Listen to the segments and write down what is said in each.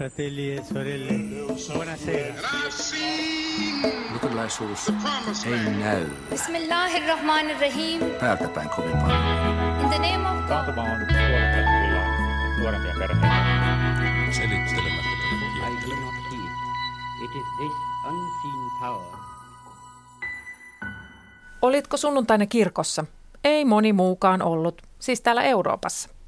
fratelli e sorelle, buonasera. Luterilaisuus ei näy Bismillahirrahmanirrahim. päältä päin kovin paljon. In the name of God. Taantuma on nuorempia perheitä. Selittelemättä I do not heed. It is this unseen power Olitko sunnuntaina kirkossa? Ei moni muukaan ollut, siis täällä Euroopassa.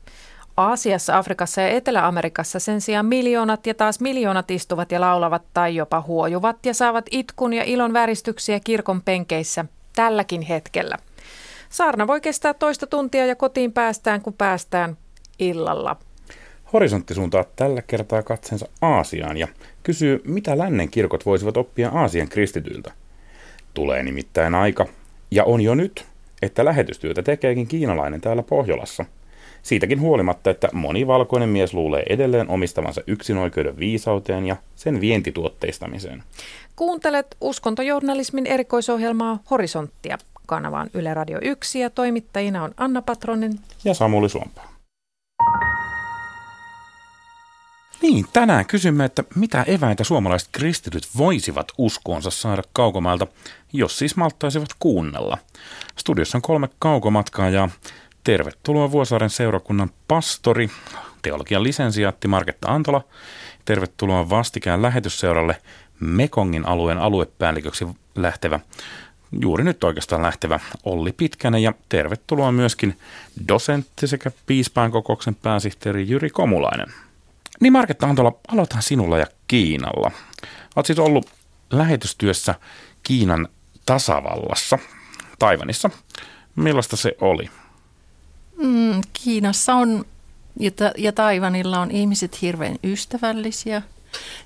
Aasiassa, Afrikassa ja Etelä-Amerikassa sen sijaan miljoonat ja taas miljoonat istuvat ja laulavat tai jopa huojuvat ja saavat itkun ja ilon väristyksiä kirkon penkeissä tälläkin hetkellä. Saarna voi kestää toista tuntia ja kotiin päästään, kun päästään illalla. Horisontti suuntaa tällä kertaa katsensa Aasiaan ja kysyy, mitä lännen kirkot voisivat oppia Aasian kristityiltä. Tulee nimittäin aika, ja on jo nyt, että lähetystyötä tekeekin kiinalainen täällä Pohjolassa. Siitäkin huolimatta, että moni valkoinen mies luulee edelleen omistavansa yksinoikeuden viisauteen ja sen vientituotteistamiseen. Kuuntelet uskontojournalismin erikoisohjelmaa Horisonttia. Kanava on Yle Radio 1 ja toimittajina on Anna Patronen. Ja Samuli Suompaa. Niin, tänään kysymme, että mitä eväitä suomalaiset kristityt voisivat uskoonsa saada kaukomailta, jos siis malttaisivat kuunnella. Studiossa on kolme kaukomatkaa ja tervetuloa Vuosaaren seurakunnan pastori, teologian lisensiaatti Marketta Antola. Tervetuloa vastikään lähetysseuralle Mekongin alueen aluepäälliköksi lähtevä, juuri nyt oikeastaan lähtevä Olli Pitkänen ja tervetuloa myöskin dosentti sekä piispaan kokouksen pääsihteeri Jyri Komulainen. Niin Marketta Antola, aloitetaan sinulla ja Kiinalla. Olet siis ollut lähetystyössä Kiinan tasavallassa, Taivanissa. Millaista se oli? Mm, Kiinassa on ja, ta- ja Taivanilla on ihmiset hirveän ystävällisiä.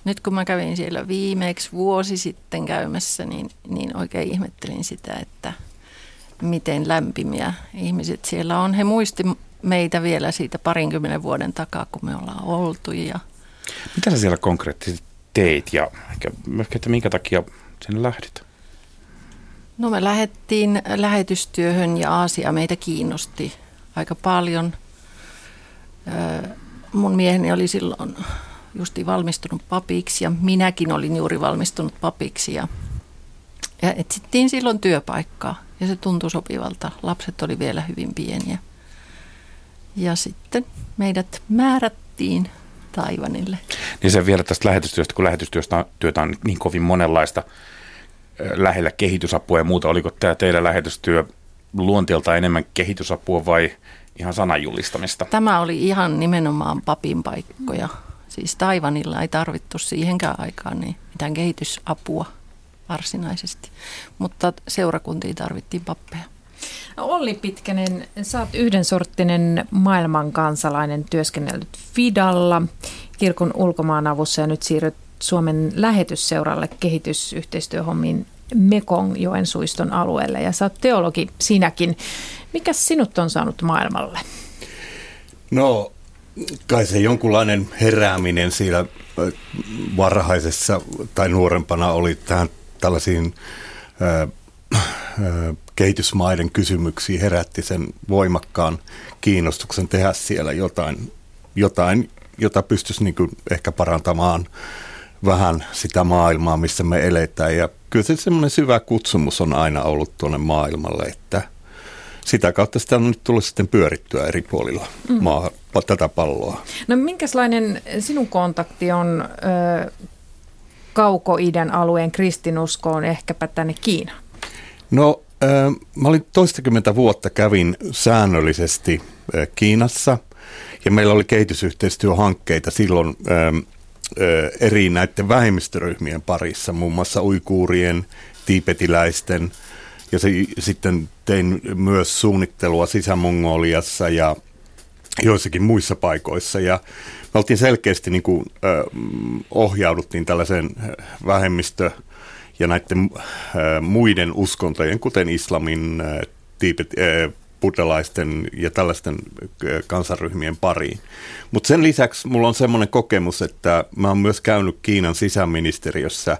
Nyt kun mä kävin siellä viimeksi vuosi sitten käymässä, niin, niin oikein ihmettelin sitä, että miten lämpimiä ihmiset siellä on. He muisti meitä vielä siitä parinkymmenen vuoden takaa, kun me ollaan oltu. Ja Mitä sä siellä konkreettisesti teit ja ehkä, ehkä että minkä takia sinne lähdit? No me lähdettiin lähetystyöhön ja Aasia meitä kiinnosti aika paljon. Mun mieheni oli silloin justi valmistunut papiksi ja minäkin olin juuri valmistunut papiksi ja, ja etsittiin silloin työpaikkaa ja se tuntui sopivalta. Lapset oli vielä hyvin pieniä. Ja sitten meidät määrättiin Taivanille. Niin se vielä tästä lähetystyöstä, kun lähetystyöstä työtä on niin kovin monenlaista lähellä kehitysapua ja muuta. Oliko tämä teidän lähetystyö luonteelta enemmän kehitysapua vai ihan sananjulistamista? Tämä oli ihan nimenomaan papin paikkoja. Siis Taivanilla ei tarvittu siihenkään aikaan niin mitään kehitysapua varsinaisesti, mutta seurakuntiin tarvittiin pappeja. No Olli Pitkänen, sä oot yhdensorttinen maailmankansalainen, työskennellyt Fidalla, kirkon ulkomaanavussa ja nyt siirryt Suomen lähetysseuralle kehitysyhteistyöhommiin Mekongjoen suiston alueelle ja sä oot teologi sinäkin. Mikä sinut on saanut maailmalle? No, kai se jonkunlainen herääminen ö, varhaisessa tai nuorempana oli tähän tällaisiin ö, ö, kehitysmaiden kysymyksiin herätti sen voimakkaan kiinnostuksen tehdä siellä jotain, jotain jota pystyisi niin ehkä parantamaan vähän sitä maailmaa, missä me eletään. Ja kyllä se semmoinen syvä kutsumus on aina ollut tuonne maailmalle, että sitä kautta sitä on nyt tullut sitten pyörittyä eri puolilla mm. maa, tätä palloa. No minkälainen sinun kontakti on ö, kauko-idän alueen kristinuskoon, ehkäpä tänne Kiinaan? No, äh, mä olin toistakymmentä vuotta kävin säännöllisesti äh, Kiinassa ja meillä oli kehitysyhteistyöhankkeita silloin äh, eri näiden vähemmistöryhmien parissa, muun muassa uikuurien, tiipetiläisten ja se, sitten tein myös suunnittelua Sisä-Mongoliassa ja joissakin muissa paikoissa. Ja me oltiin selkeästi niin kuin, ö, ohjauduttiin tällaiseen vähemmistö- ja näiden ö, muiden uskontojen, kuten islamin, tiipet, ö, buddhalaisten ja tällaisten ö, kansanryhmien pariin. Mutta sen lisäksi mulla on semmoinen kokemus, että mä oon myös käynyt Kiinan sisäministeriössä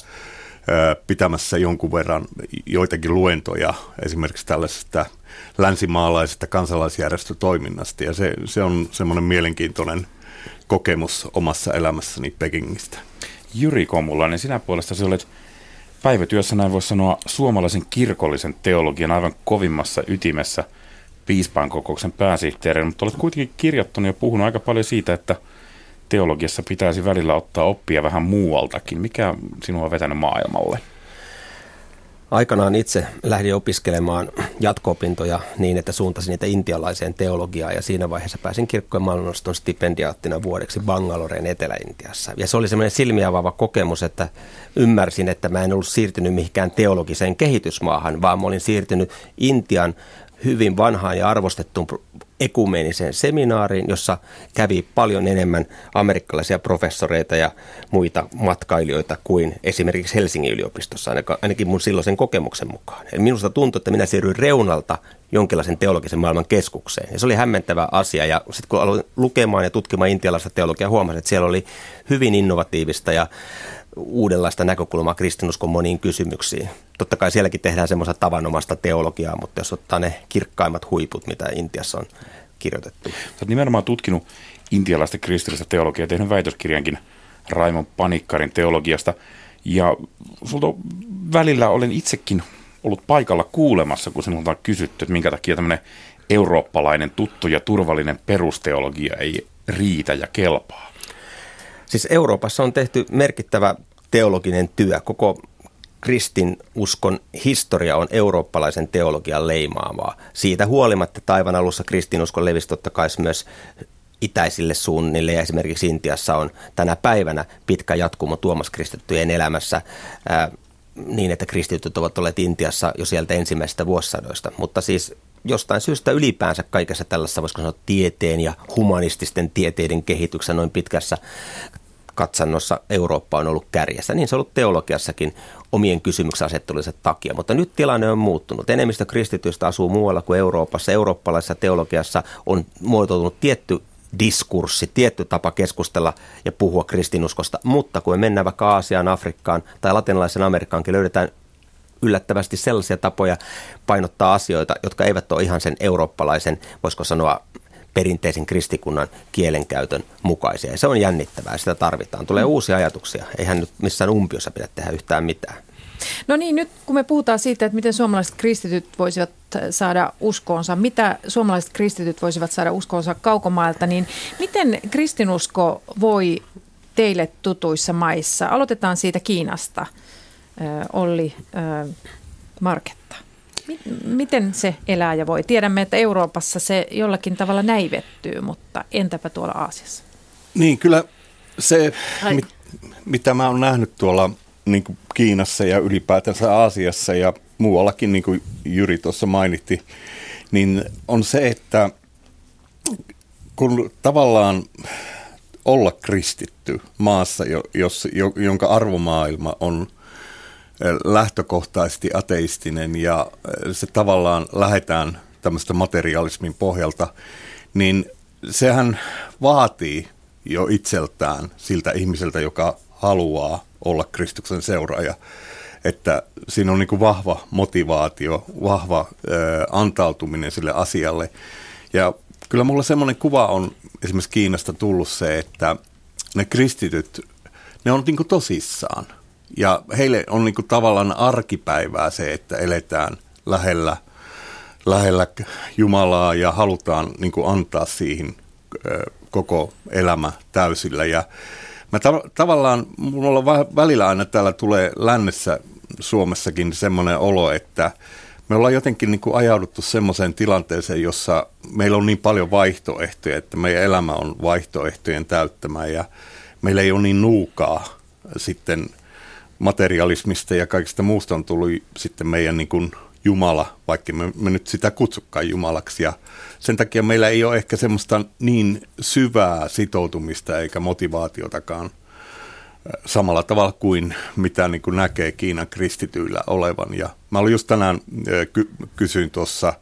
pitämässä jonkun verran joitakin luentoja esimerkiksi tällaisesta länsimaalaisesta kansalaisjärjestötoiminnasta ja se, se on semmoinen mielenkiintoinen kokemus omassa elämässäni Pekingistä. Jyri Komulainen, sinä puolestasi olet päivätyössä, näin voisi sanoa, suomalaisen kirkollisen teologian aivan kovimmassa ytimessä piispaan kokouksen pääsihteerin, mutta olet kuitenkin kirjoittanut ja puhunut aika paljon siitä, että teologiassa pitäisi välillä ottaa oppia vähän muualtakin. Mikä sinua on vetänyt maailmalle? Aikanaan itse lähdin opiskelemaan jatko-opintoja niin, että suuntasin niitä intialaiseen teologiaan ja siinä vaiheessa pääsin kirkkojen maailmanoston stipendiaattina vuodeksi Bangaloreen Etelä-Intiassa. Ja se oli semmoinen silmiavaava kokemus, että ymmärsin, että mä en ollut siirtynyt mihinkään teologiseen kehitysmaahan, vaan mä olin siirtynyt Intian hyvin vanhaan ja arvostettuun ekumeeniseen seminaariin, jossa kävi paljon enemmän amerikkalaisia professoreita ja muita matkailijoita kuin esimerkiksi Helsingin yliopistossa, ainakin mun silloisen kokemuksen mukaan. Eli minusta tuntui, että minä siirryin reunalta jonkinlaisen teologisen maailman keskukseen. Ja se oli hämmentävä asia. Ja sitten kun aloin lukemaan ja tutkimaan intialaista teologiaa, huomasin, että siellä oli hyvin innovatiivista ja uudenlaista näkökulmaa kristinuskon moniin kysymyksiin. Totta kai sielläkin tehdään semmoista tavanomasta teologiaa, mutta jos ottaa ne kirkkaimmat huiput, mitä Intiassa on kirjoitettu. Oot nimenomaan tutkinut intialaista kristillistä teologiaa tehnyt väitöskirjankin Raimon Panikkarin teologiasta. Ja sulta välillä olen itsekin ollut paikalla kuulemassa, kun sinulta on kysytty, että minkä takia tämmöinen eurooppalainen tuttu ja turvallinen perusteologia ei riitä ja kelpaa. Siis Euroopassa on tehty merkittävä teologinen työ. Koko kristinuskon historia on eurooppalaisen teologian leimaavaa. Siitä huolimatta taivan alussa kristinuskon levisi totta kai myös itäisille suunnille ja esimerkiksi Intiassa on tänä päivänä pitkä jatkumo Tuomas kristittyjen elämässä niin, että kristityt ovat olleet Intiassa jo sieltä ensimmäisistä vuosisadoista. Mutta siis jostain syystä ylipäänsä kaikessa tällaisessa, voisiko sanoa, tieteen ja humanististen tieteiden kehityksessä noin pitkässä katsannossa Eurooppa on ollut kärjessä. Niin se on ollut teologiassakin omien kysymyksen asettelujensa takia. Mutta nyt tilanne on muuttunut. Enemmistö kristityistä asuu muualla kuin Euroopassa. Eurooppalaisessa teologiassa on muotoutunut tietty diskurssi, tietty tapa keskustella ja puhua kristinuskosta, mutta kun me mennään vaikka Aasiaan, Afrikkaan tai latinalaisen Amerikkaankin, löydetään yllättävästi sellaisia tapoja painottaa asioita, jotka eivät ole ihan sen eurooppalaisen, voisiko sanoa, perinteisen kristikunnan kielenkäytön mukaisia. Ja se on jännittävää, sitä tarvitaan. Tulee mm. uusia ajatuksia. Eihän nyt missään umpiossa pidä tehdä yhtään mitään. No niin, nyt kun me puhutaan siitä, että miten suomalaiset kristityt voisivat saada uskoonsa, mitä suomalaiset kristityt voisivat saada uskoonsa kaukomailta, niin miten kristinusko voi teille tutuissa maissa? Aloitetaan siitä Kiinasta, Olli Marketta. Miten se elää ja voi? Tiedämme, että Euroopassa se jollakin tavalla näivettyy, mutta entäpä tuolla Aasiassa? Niin, kyllä se, mit, mitä mä oon nähnyt tuolla niin kuin Kiinassa ja ylipäätänsä Aasiassa ja muuallakin, niin kuin Jyri tuossa mainitti, niin on se, että kun tavallaan olla kristitty maassa, jos, jonka arvomaailma on lähtökohtaisesti ateistinen ja se tavallaan lähdetään tämmöistä materialismin pohjalta, niin sehän vaatii jo itseltään siltä ihmiseltä, joka haluaa olla Kristuksen seuraaja, että siinä on niin kuin vahva motivaatio, vahva ö, antautuminen sille asialle. Ja kyllä mulla semmoinen kuva on esimerkiksi Kiinasta tullut se, että ne kristityt, ne on niin kuin tosissaan. Ja heille on niin kuin tavallaan arkipäivää se, että eletään lähellä, lähellä Jumalaa ja halutaan niin kuin antaa siihen koko elämä täysillä. Ja mä tav- tavallaan, mulla välillä aina täällä tulee lännessä Suomessakin semmoinen olo, että me ollaan jotenkin niin kuin ajauduttu semmoiseen tilanteeseen, jossa meillä on niin paljon vaihtoehtoja, että meidän elämä on vaihtoehtojen täyttämä ja meillä ei ole niin nuukaa sitten – materialismista ja kaikista muusta on tullut sitten meidän niin kuin Jumala, vaikka me, me nyt sitä kutsukaan Jumalaksi. Ja sen takia meillä ei ole ehkä semmoista niin syvää sitoutumista eikä motivaatiotakaan samalla tavalla kuin mitä niin kuin näkee Kiinan kristityillä olevan. Ja mä olin just tänään ky- kysyin tuossa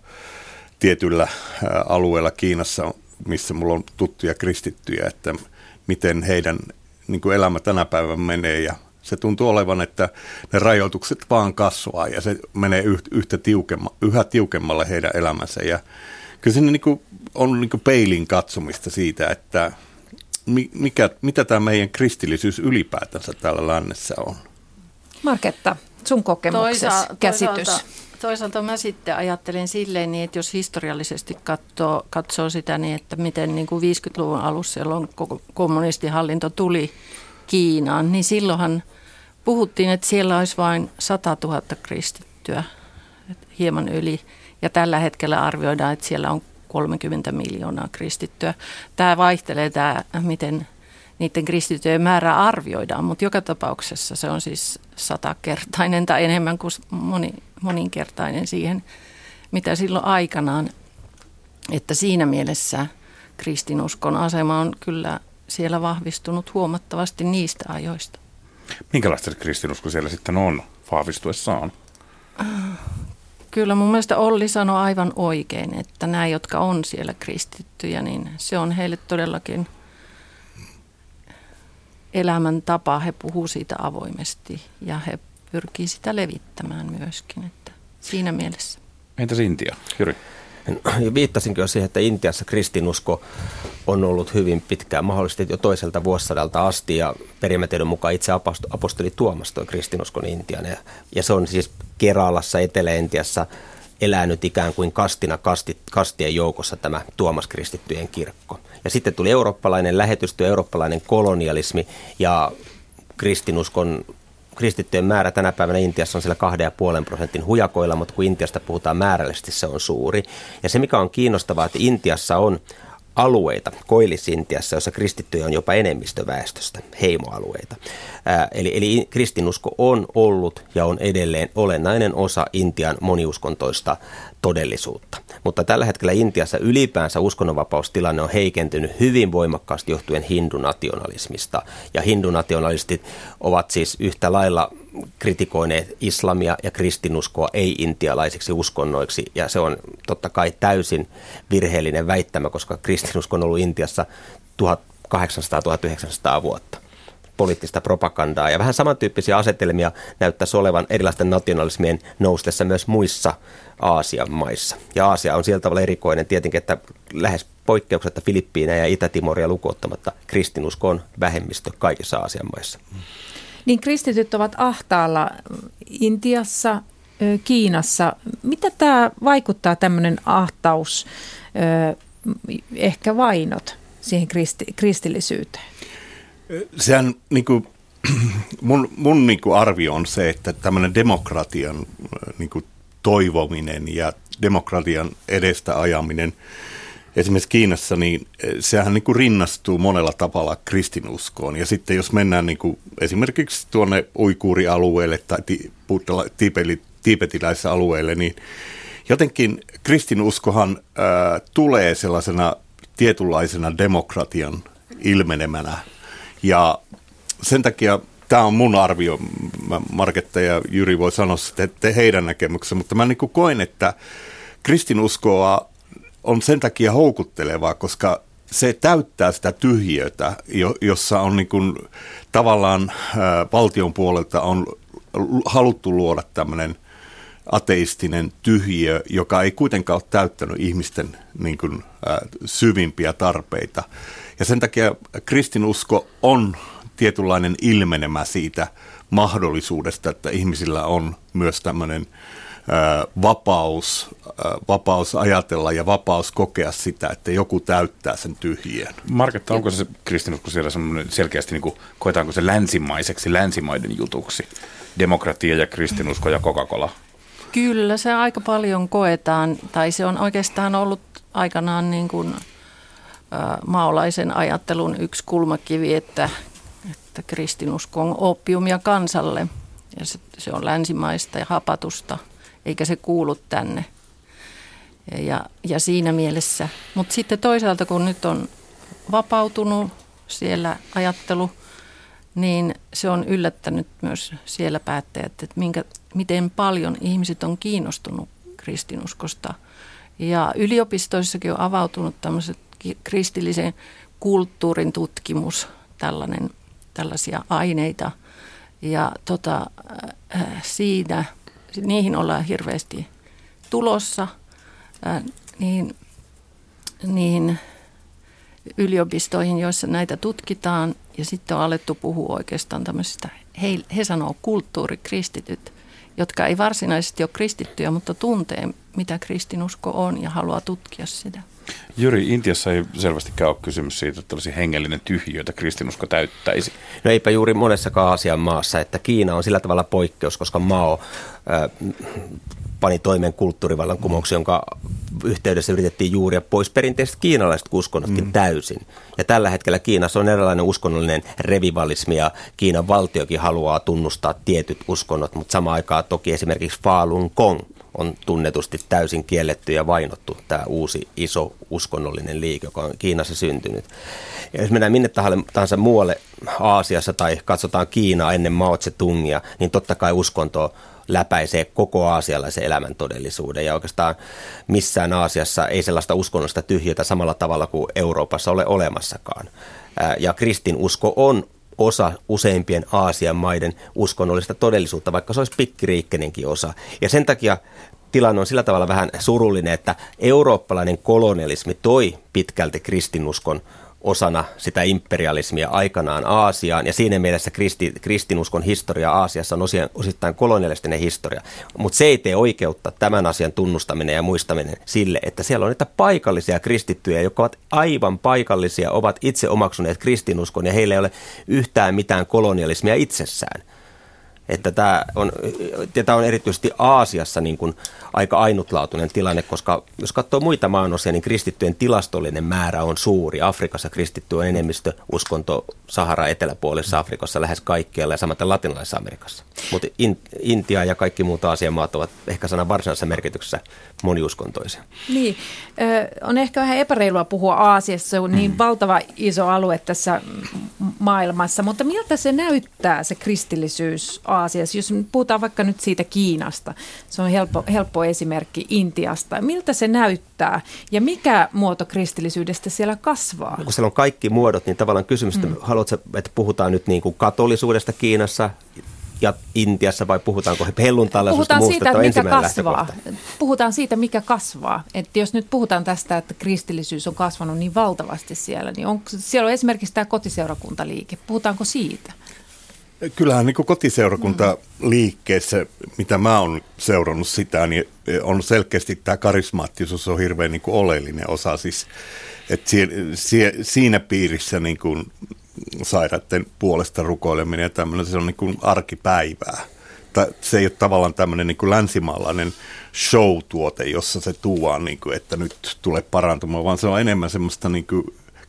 tietyllä alueella Kiinassa, missä mulla on tuttuja kristittyjä, että miten heidän niin kuin elämä tänä päivänä menee ja se tuntuu olevan, että ne rajoitukset vaan kasvaa ja se menee yhtä tiukemma, yhä tiukemmalle heidän elämänsä. Ja kyllä siinä niin kuin on niin kuin peilin katsomista siitä, että mikä, mitä tämä meidän kristillisyys ylipäätänsä täällä lännessä on? Marketta, sun kokemuksesi, Toisa- käsitys. Toisaalta, toisaalta mä sitten ajattelen silleen, niin, että jos historiallisesti katsoo, katsoo sitä, niin että miten niin kuin 50-luvun alussa, jolloin kommunistihallinto tuli Kiinaan, niin silloinhan puhuttiin, että siellä olisi vain 100 000 kristittyä, hieman yli. Ja tällä hetkellä arvioidaan, että siellä on 30 miljoonaa kristittyä. Tämä vaihtelee, tämä, miten niiden kristittyjen määrää arvioidaan, mutta joka tapauksessa se on siis satakertainen tai enemmän kuin moni, moninkertainen siihen, mitä silloin aikanaan. Että siinä mielessä kristinuskon asema on kyllä siellä vahvistunut huomattavasti niistä ajoista. Minkälaista se kristinusko siellä sitten on vahvistuessaan? Kyllä mun mielestä Olli sanoi aivan oikein, että nämä, jotka on siellä kristittyjä, niin se on heille todellakin elämäntapa. He puhuu siitä avoimesti ja he pyrkii sitä levittämään myöskin. Että siinä mielessä. Entäs Intia, Jyri? Viittasinkin jo siihen, että Intiassa kristinusko on ollut hyvin pitkään, mahdollisesti jo toiselta vuosisadalta asti, ja perimätiedon mukaan itse aposto- apostoli Tuomas toi kristinuskon Intian, ja, ja se on siis Keralassa, Etelä-Intiassa elänyt ikään kuin kastina kasti, kastien joukossa tämä Tuomas kristittyjen kirkko. Ja sitten tuli eurooppalainen lähetystyö, eurooppalainen kolonialismi, ja kristinuskon kristittyjen määrä tänä päivänä Intiassa on siellä 2,5 prosentin hujakoilla, mutta kun Intiasta puhutaan määrällisesti, se on suuri. Ja se, mikä on kiinnostavaa, että Intiassa on alueita, Koillis-Intiassa, jossa kristittyjä on jopa enemmistöväestöstä, heimoalueita. Ää, eli, eli kristinusko on ollut ja on edelleen olennainen osa Intian moniuskontoista todellisuutta. Mutta tällä hetkellä Intiassa ylipäänsä uskonnonvapaustilanne on heikentynyt hyvin voimakkaasti johtuen hindunationalismista. Ja hindunationalistit ovat siis yhtä lailla kritikoineet islamia ja kristinuskoa ei-intialaisiksi uskonnoiksi. Ja se on totta kai täysin virheellinen väittämä, koska kristinusko on ollut Intiassa 1800-1900 vuotta poliittista propagandaa. Ja vähän samantyyppisiä asetelmia näyttäisi olevan erilaisten nationalismien noustessa myös muissa Aasian maissa. Ja Aasia on sieltä tavalla erikoinen tietenkin, että lähes poikkeuksetta Filippiinä ja Itä-Timoria lukuottamatta kristinusko on vähemmistö kaikissa Aasian maissa. Niin kristityt ovat ahtaalla Intiassa, Kiinassa. Mitä tämä vaikuttaa tämmöinen ahtaus, ehkä vainot siihen kristi, kristillisyyteen? Sehän niin kuin, mun, mun niin kuin arvio on se, että tämmöinen demokratian niin kuin toivominen ja demokratian edestä ajaminen esimerkiksi Kiinassa, niin sehän niin kuin rinnastuu monella tavalla kristinuskoon. Ja sitten jos mennään niin kuin esimerkiksi tuonne uikuurialueelle tai ti, tiipetiläisalueelle, niin jotenkin kristinuskohan ää, tulee sellaisena tietynlaisena demokratian ilmenemänä. Ja sen takia tämä on mun arvio, Marketta ja Jyri voi sanoa sitten heidän näkemyksensä, mutta mä niin koen, että kristinuskoa on sen takia houkuttelevaa, koska se täyttää sitä tyhjiötä, jossa on niin kuin, tavallaan ää, valtion puolelta on haluttu luoda tämmöinen ateistinen tyhjiö, joka ei kuitenkaan ole täyttänyt ihmisten niin kuin, ää, syvimpiä tarpeita. Ja sen takia kristinusko on tietynlainen ilmenemä siitä mahdollisuudesta, että ihmisillä on myös tämmöinen vapaus, vapaus ajatella ja vapaus kokea sitä, että joku täyttää sen tyhjien. Marketta, onko se kristinusko siellä semmoinen selkeästi, niin kuin, koetaanko se länsimaiseksi, länsimaiden jutuksi? Demokratia ja kristinusko ja Coca-Cola. Kyllä, se aika paljon koetaan, tai se on oikeastaan ollut aikanaan niin kuin, maolaisen ajattelun yksi kulmakivi, että, että kristinusko on opiumia kansalle. Ja se, se on länsimaista ja hapatusta – eikä se kuulu tänne. Ja, ja siinä mielessä. Mutta sitten toisaalta, kun nyt on vapautunut siellä ajattelu, niin se on yllättänyt myös siellä päättäjät, että minkä, miten paljon ihmiset on kiinnostunut kristinuskosta. Ja yliopistoissakin on avautunut tämmöiset kristillisen kulttuurin tutkimus, tällainen, tällaisia aineita. Ja tota, äh, siinä niihin ollaan hirveästi tulossa, niin, niin yliopistoihin, joissa näitä tutkitaan. Ja sitten on alettu puhua oikeastaan tämmöisistä, he, he sanoo kulttuurikristityt, jotka ei varsinaisesti ole kristittyjä, mutta tuntee, mitä kristinusko on ja haluaa tutkia sitä. Jyri, Intiassa ei selvästikään ole kysymys siitä, että olisi hengellinen tyhjiö, jota kristinusko täyttäisi. No eipä juuri monessakaan Aasian maassa, että Kiina on sillä tavalla poikkeus, koska Mao äh, pani toimeen kulttuurivallankumouksen, jonka yhteydessä yritettiin juuria pois perinteiset kiinalaiset uskonnotkin mm. täysin. Ja tällä hetkellä Kiinassa on erilainen uskonnollinen revivalismi ja Kiinan valtiokin haluaa tunnustaa tietyt uskonnot, mutta samaan aikaan toki esimerkiksi Falun Gong on tunnetusti täysin kielletty ja vainottu tämä uusi iso uskonnollinen liike, joka on Kiinassa syntynyt. Ja jos mennään minne tahansa muualle Aasiassa tai katsotaan Kiinaa ennen Mao Tse-tungia, niin totta kai uskonto läpäisee koko aasialaisen elämän todellisuuden. Ja oikeastaan missään Aasiassa ei sellaista uskonnollista tyhjötä samalla tavalla kuin Euroopassa ole olemassakaan. Ja kristinusko on osa useimpien Aasian maiden uskonnollista todellisuutta, vaikka se olisi pikkiriikkenenkin osa. Ja sen takia tilanne on sillä tavalla vähän surullinen, että eurooppalainen kolonialismi toi pitkälti kristinuskon osana sitä imperialismia aikanaan Aasiaan, ja siinä mielessä kristi, kristinuskon historia Aasiassa on osittain kolonialistinen historia. Mutta se ei tee oikeutta tämän asian tunnustaminen ja muistaminen sille, että siellä on niitä paikallisia kristittyjä, jotka ovat aivan paikallisia, ovat itse omaksuneet kristinuskon, ja heillä ei ole yhtään mitään kolonialismia itsessään. Että tämä on, tämä on erityisesti Aasiassa niin kuin aika ainutlaatuinen tilanne, koska jos katsoo muita maanosia, niin kristittyjen tilastollinen määrä on suuri. Afrikassa kristitty on enemmistö uskonto Sahara eteläpuolessa Afrikassa lähes kaikkialla ja samaten latinalaisessa Amerikassa. Mutta in, Intia ja kaikki muut Aasian maat ovat ehkä sanan varsinaisessa merkityksessä moniuskontoisia. Niin, on ehkä vähän epäreilua puhua Aasiassa, se on niin mm. valtava iso alue tässä maailmassa, mutta miltä se näyttää se kristillisyys Aasiassa, jos puhutaan vaikka nyt siitä Kiinasta, se on helppo, helppo esimerkki Intiasta. Miltä se näyttää ja mikä muoto kristillisyydestä siellä kasvaa? Kun siellä on kaikki muodot, niin tavallaan kysymys, mm. haluatko, että puhutaan nyt niin kuin katolisuudesta Kiinassa, ja Intiassa vai puhutaanko helluntalaisuudesta puhutaan siitä, että mikä kasvaa. Puhutaan siitä, mikä kasvaa. Että jos nyt puhutaan tästä, että kristillisyys on kasvanut niin valtavasti siellä, niin on, siellä on esimerkiksi tämä kotiseurakuntaliike. Puhutaanko siitä? Kyllähän niin kotiseurakuntaliikkeessä, mitä mä oon seurannut sitä, niin on selkeästi tämä karismaattisuus on hirveän niin oleellinen osa. Siis, että si, si, siinä piirissä niin kuin sairaiden puolesta rukoileminen ja tämmöinen, se on niin kuin arkipäivää. Se ei ole tavallaan tämmöinen niin kuin länsimaalainen show-tuote, jossa se tuodaan, niin kuin, että nyt tulee parantumaan, vaan se on enemmän semmoista niin kuin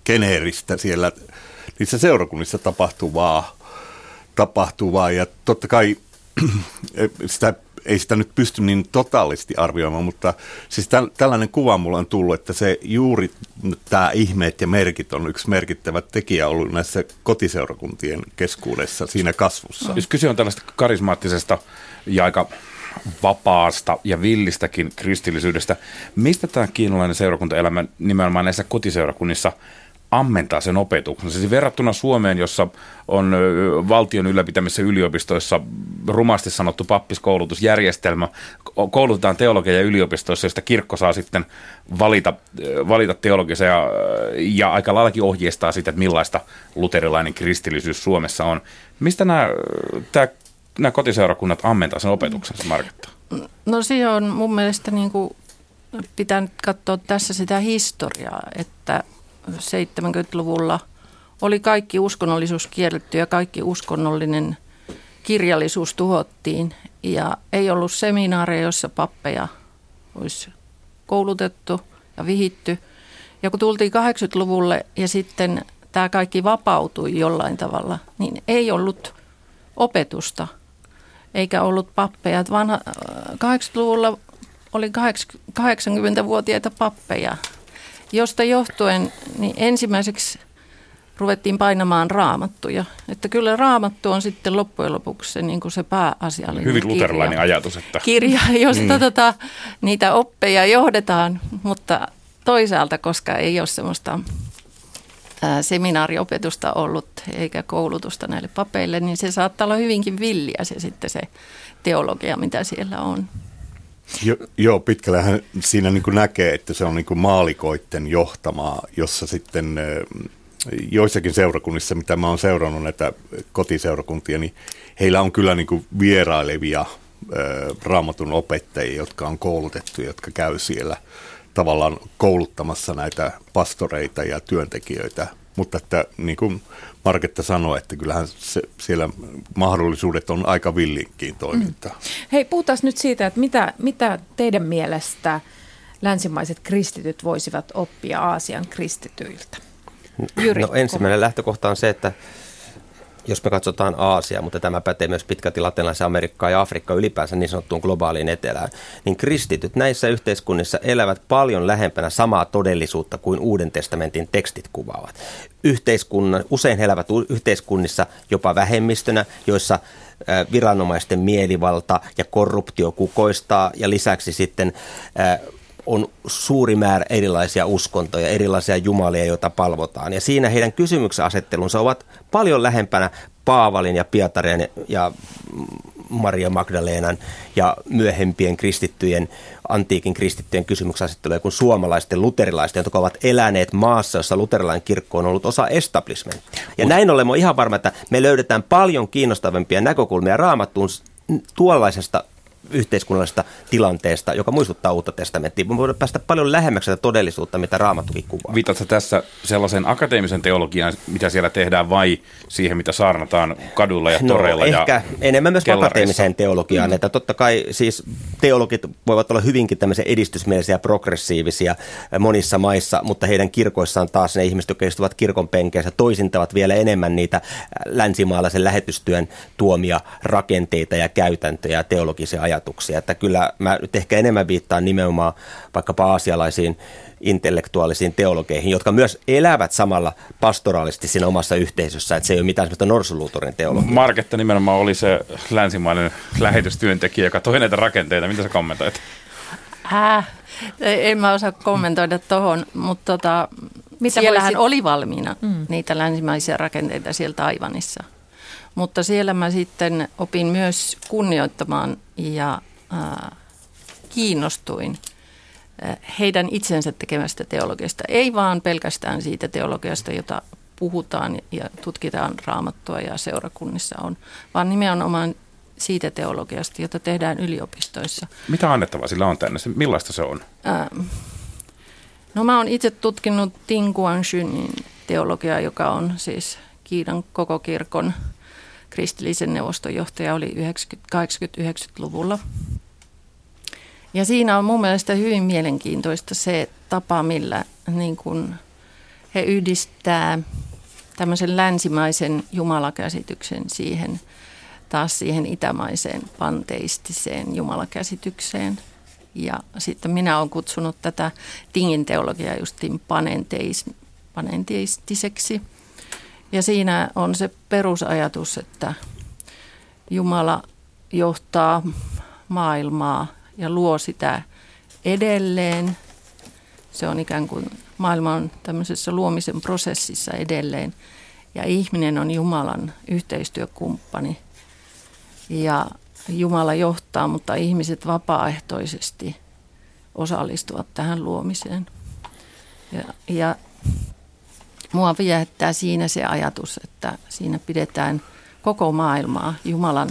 geneeristä siellä niissä seurakunnissa tapahtuvaa tapahtuvaa ja totta kai sitä, ei sitä nyt pysty niin totaalisti arvioimaan, mutta siis täl, tällainen kuva mulla on tullut, että se juuri tämä ihmeet ja merkit on yksi merkittävä tekijä ollut näissä kotiseurakuntien keskuudessa siinä kasvussa. Jos kyse on tällaista karismaattisesta ja aika vapaasta ja villistäkin kristillisyydestä, mistä tämä kiinalainen seurakuntaelämä nimenomaan näissä kotiseurakunnissa – ammentaa sen opetuksen. Siis verrattuna Suomeen, jossa on valtion ylläpitämissä yliopistoissa rumasti sanottu pappiskoulutusjärjestelmä, koulutetaan teologia yliopistoissa, josta kirkko saa sitten valita, valita teologisia ja, ja aika laillakin ohjeistaa sitä, että millaista luterilainen kristillisyys Suomessa on. Mistä nämä, tämä, nämä kotiseurakunnat ammentaa sen opetuksen, Marketta? No se on mun mielestä niin kuin pitää nyt katsoa tässä sitä historiaa, että 70-luvulla oli kaikki uskonnollisuus kielletty ja kaikki uskonnollinen kirjallisuus tuhottiin. Ja ei ollut seminaareja, joissa pappeja olisi koulutettu ja vihitty. Ja kun tultiin 80-luvulle ja sitten tämä kaikki vapautui jollain tavalla, niin ei ollut opetusta eikä ollut pappeja. Vanha, 80-luvulla oli 80-vuotiaita pappeja josta johtuen niin ensimmäiseksi ruvettiin painamaan raamattuja. Että kyllä raamattu on sitten loppujen lopuksi se, niin kuin se pääasiallinen Hyvin luterilainen ajatus. Että... Kirja, josta mm. tota, niitä oppeja johdetaan, mutta toisaalta, koska ei ole semmoista ää, seminaariopetusta ollut eikä koulutusta näille papeille, niin se saattaa olla hyvinkin villiä se sitten se teologia, mitä siellä on. Jo, joo, pitkällähän siinä niin kuin näkee, että se on niin kuin maalikoitten johtamaa, jossa sitten joissakin seurakunnissa, mitä mä oon seurannut näitä kotiseurakuntia, niin heillä on kyllä niin kuin vierailevia raamatun opettajia, jotka on koulutettu, jotka käy siellä tavallaan kouluttamassa näitä pastoreita ja työntekijöitä. Mutta että niin kuin Marketta sanoi, että kyllähän se, siellä mahdollisuudet on aika villinkin toimintaa. Mm. Hei, puhutaan nyt siitä, että mitä, mitä teidän mielestä länsimaiset kristityt voisivat oppia Aasian kristityiltä? Jyri, no ensimmäinen lähtökohta on se, että jos me katsotaan Aasiaa, mutta tämä pätee myös pitkälti latinalaisen Amerikkaan ja Afrikkaan ylipäänsä niin sanottuun globaaliin etelään, niin kristityt näissä yhteiskunnissa elävät paljon lähempänä samaa todellisuutta kuin Uuden testamentin tekstit kuvaavat. Yhteiskunnan, usein he elävät yhteiskunnissa jopa vähemmistönä, joissa viranomaisten mielivalta ja korruptio kukoistaa ja lisäksi sitten on suuri määrä erilaisia uskontoja, erilaisia jumalia, joita palvotaan. Ja siinä heidän kysymyksen asettelunsa ovat paljon lähempänä Paavalin ja Pietarin ja Maria Magdalenan ja myöhempien kristittyjen, antiikin kristittyjen kysymyksenasetteluja kuin suomalaisten luterilaisten, jotka ovat eläneet maassa, jossa luterilainen kirkko on ollut osa establishmenttia. Ja näin ollen ihan varma, että me löydetään paljon kiinnostavampia näkökulmia raamattuun tuollaisesta yhteiskunnallisesta tilanteesta, joka muistuttaa uutta testamenttia. Me voidaan päästä paljon lähemmäksi tätä todellisuutta, mitä Raamattukin kuvaa. Viitatko tässä sellaisen akateemisen teologian, mitä siellä tehdään, vai siihen, mitä saarnataan kadulla ja no, toreilla? No, ehkä ja enemmän myös akateemiseen teologiaan. Mm. Että totta kai siis teologit voivat olla hyvinkin tämmöisiä edistysmielisiä ja progressiivisia monissa maissa, mutta heidän kirkoissaan taas ne ihmiset, jotka istuvat kirkon penkeissä, toisintavat vielä enemmän niitä länsimaalaisen lähetystyön tuomia rakenteita ja käytäntöjä ja teologisia ajatuksia ajatuksia. Että kyllä mä nyt ehkä enemmän viittaan nimenomaan vaikkapa aasialaisiin intellektuaalisiin teologeihin, jotka myös elävät samalla pastoraalisesti siinä omassa yhteisössä, että se ei ole mitään sellaista norsuluutorin teologia. Marketta nimenomaan oli se länsimainen lähetystyöntekijä, joka toi näitä rakenteita. Mitä sä kommentoit? Äh, en mä osaa kommentoida tuohon, mutta tota, Mitä siellähän voisit... oli valmiina mm. niitä länsimaisia rakenteita siellä Taivanissa. Mutta siellä mä sitten opin myös kunnioittamaan ja äh, kiinnostuin heidän itsensä tekemästä teologiasta. Ei vaan pelkästään siitä teologiasta, jota puhutaan ja tutkitaan raamattua ja seurakunnissa on, vaan nimenomaan siitä teologiasta, jota tehdään yliopistoissa. Mitä annettavaa sillä on tänne? Millaista se on? No mä oon itse tutkinut Ting Guangshunin teologiaa, joka on siis Kiinan koko kirkon kristillisen neuvoston johtaja oli 80-90-luvulla. Ja siinä on mun mielestä hyvin mielenkiintoista se tapa, millä niin kun he yhdistää tämmöisen länsimaisen jumalakäsityksen siihen taas siihen itämaiseen panteistiseen jumalakäsitykseen. Ja sitten minä olen kutsunut tätä tingin teologiaa justiin panenteis, panenteistiseksi – ja siinä on se perusajatus, että Jumala johtaa maailmaa ja luo sitä edelleen. Se on ikään kuin maailma on tämmöisessä luomisen prosessissa edelleen. Ja ihminen on Jumalan yhteistyökumppani. Ja Jumala johtaa, mutta ihmiset vapaaehtoisesti osallistuvat tähän luomiseen. Ja, ja mua viehättää siinä se ajatus, että siinä pidetään koko maailmaa Jumalan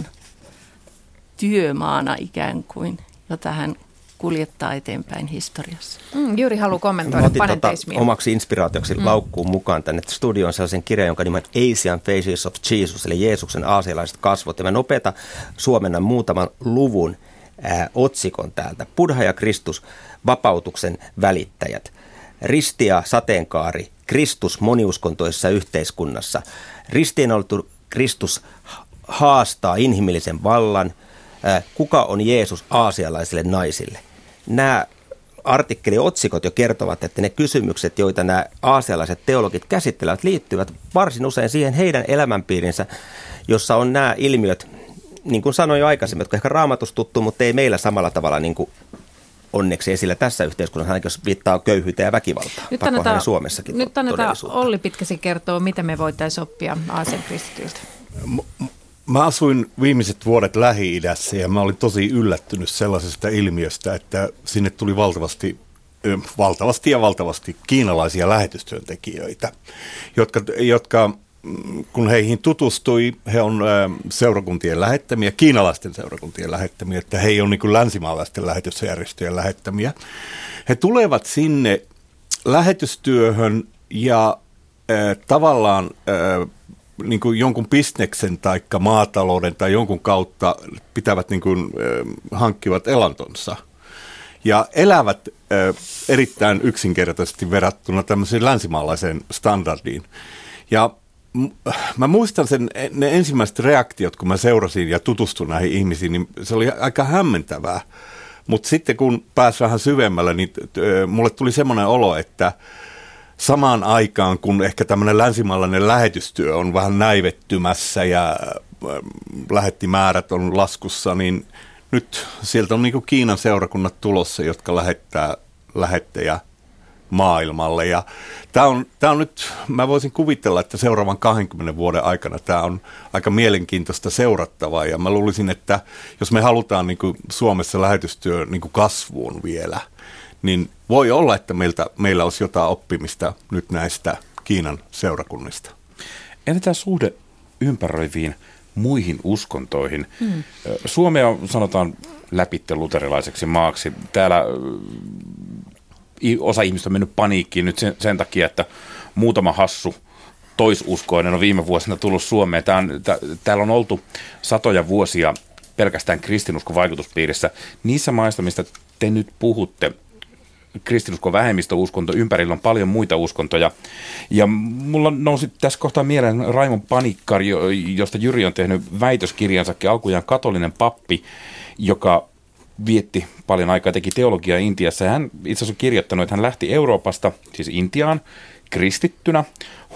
työmaana ikään kuin, jota hän kuljettaa eteenpäin historiassa. Mm, Juuri haluaa kommentoida tota omaksi inspiraatioksi mm. laukkuun mukaan tänne studioon sellaisen kirjan, jonka nimi on Asian Faces of Jesus, eli Jeesuksen aasialaiset kasvot. Ja mä nopeata suomennan muutaman luvun ää, otsikon täältä. Buddha ja Kristus, vapautuksen välittäjät. Ristia sateenkaari, Kristus moniuskontoisessa yhteiskunnassa. Ristiinnaulittu Kristus haastaa inhimillisen vallan. Kuka on Jeesus aasialaisille naisille? Nämä artikkeliotsikot jo kertovat, että ne kysymykset, joita nämä aasialaiset teologit käsittelevät, liittyvät varsin usein siihen heidän elämänpiirinsä, jossa on nämä ilmiöt, niin kuin sanoin jo aikaisemmin, jotka ehkä raamatustuttu, mutta ei meillä samalla tavalla niin kuin onneksi esillä tässä yhteiskunnassa, ainakin jos viittaa köyhyyteen ja väkivaltaan. Nyt annetaan, Suomessakin nyt annetaan Olli Pitkäsi kertoo, mitä me voitaisiin oppia Aasian kristityiltä. Mä asuin viimeiset vuodet Lähi-idässä ja mä olin tosi yllättynyt sellaisesta ilmiöstä, että sinne tuli valtavasti, valtavasti ja valtavasti kiinalaisia lähetystyöntekijöitä, jotka, jotka kun heihin tutustui, he on seurakuntien lähettämiä, kiinalaisten seurakuntien lähettämiä, että he ei ole niin länsimaalaisten lähetysjärjestöjen lähettämiä. He tulevat sinne lähetystyöhön ja tavallaan niin kuin jonkun bisneksen tai maatalouden tai jonkun kautta pitävät niin kuin, hankkivat elantonsa. Ja elävät erittäin yksinkertaisesti verrattuna tämmöiseen länsimaalaiseen standardiin. Ja mä muistan sen, ne ensimmäiset reaktiot, kun mä seurasin ja tutustuin näihin ihmisiin, niin se oli aika hämmentävää. Mutta sitten kun pääsi vähän syvemmälle, niin mulle tuli semmoinen olo, että samaan aikaan, kun ehkä tämmöinen länsimaalainen lähetystyö on vähän näivettymässä ja lähettimäärät on laskussa, niin nyt sieltä on niin Kiinan seurakunnat tulossa, jotka lähettää lähettejä maailmalle. Ja tämä on, tämä on nyt, mä voisin kuvitella, että seuraavan 20 vuoden aikana tämä on aika mielenkiintoista seurattavaa. Ja mä luulisin, että jos me halutaan niin kuin Suomessa lähetystyö niin kuin kasvuun vielä, niin voi olla, että meiltä, meillä olisi jotain oppimista nyt näistä Kiinan seurakunnista. Entä tämä suhde ympäröiviin muihin uskontoihin? Hmm. Suomea sanotaan läpitte luterilaiseksi maaksi. Täällä osa ihmistä on mennyt paniikkiin nyt sen, sen takia, että muutama hassu toisuskoinen on viime vuosina tullut Suomeen. Tää on, tää, täällä on oltu satoja vuosia pelkästään kristinuskon vaikutuspiirissä. Niissä maissa, mistä te nyt puhutte, kristinuskon vähemmistöuskonto, ympärillä on paljon muita uskontoja. Ja mulla nousi tässä kohtaa mieleen Raimon Panikkari, josta Jyri on tehnyt väitöskirjansakin alkujaan katolinen pappi, joka vietti paljon aikaa, teki teologiaa Intiassa. Hän itse asiassa kirjoittanut, että hän lähti Euroopasta, siis Intiaan, kristittynä,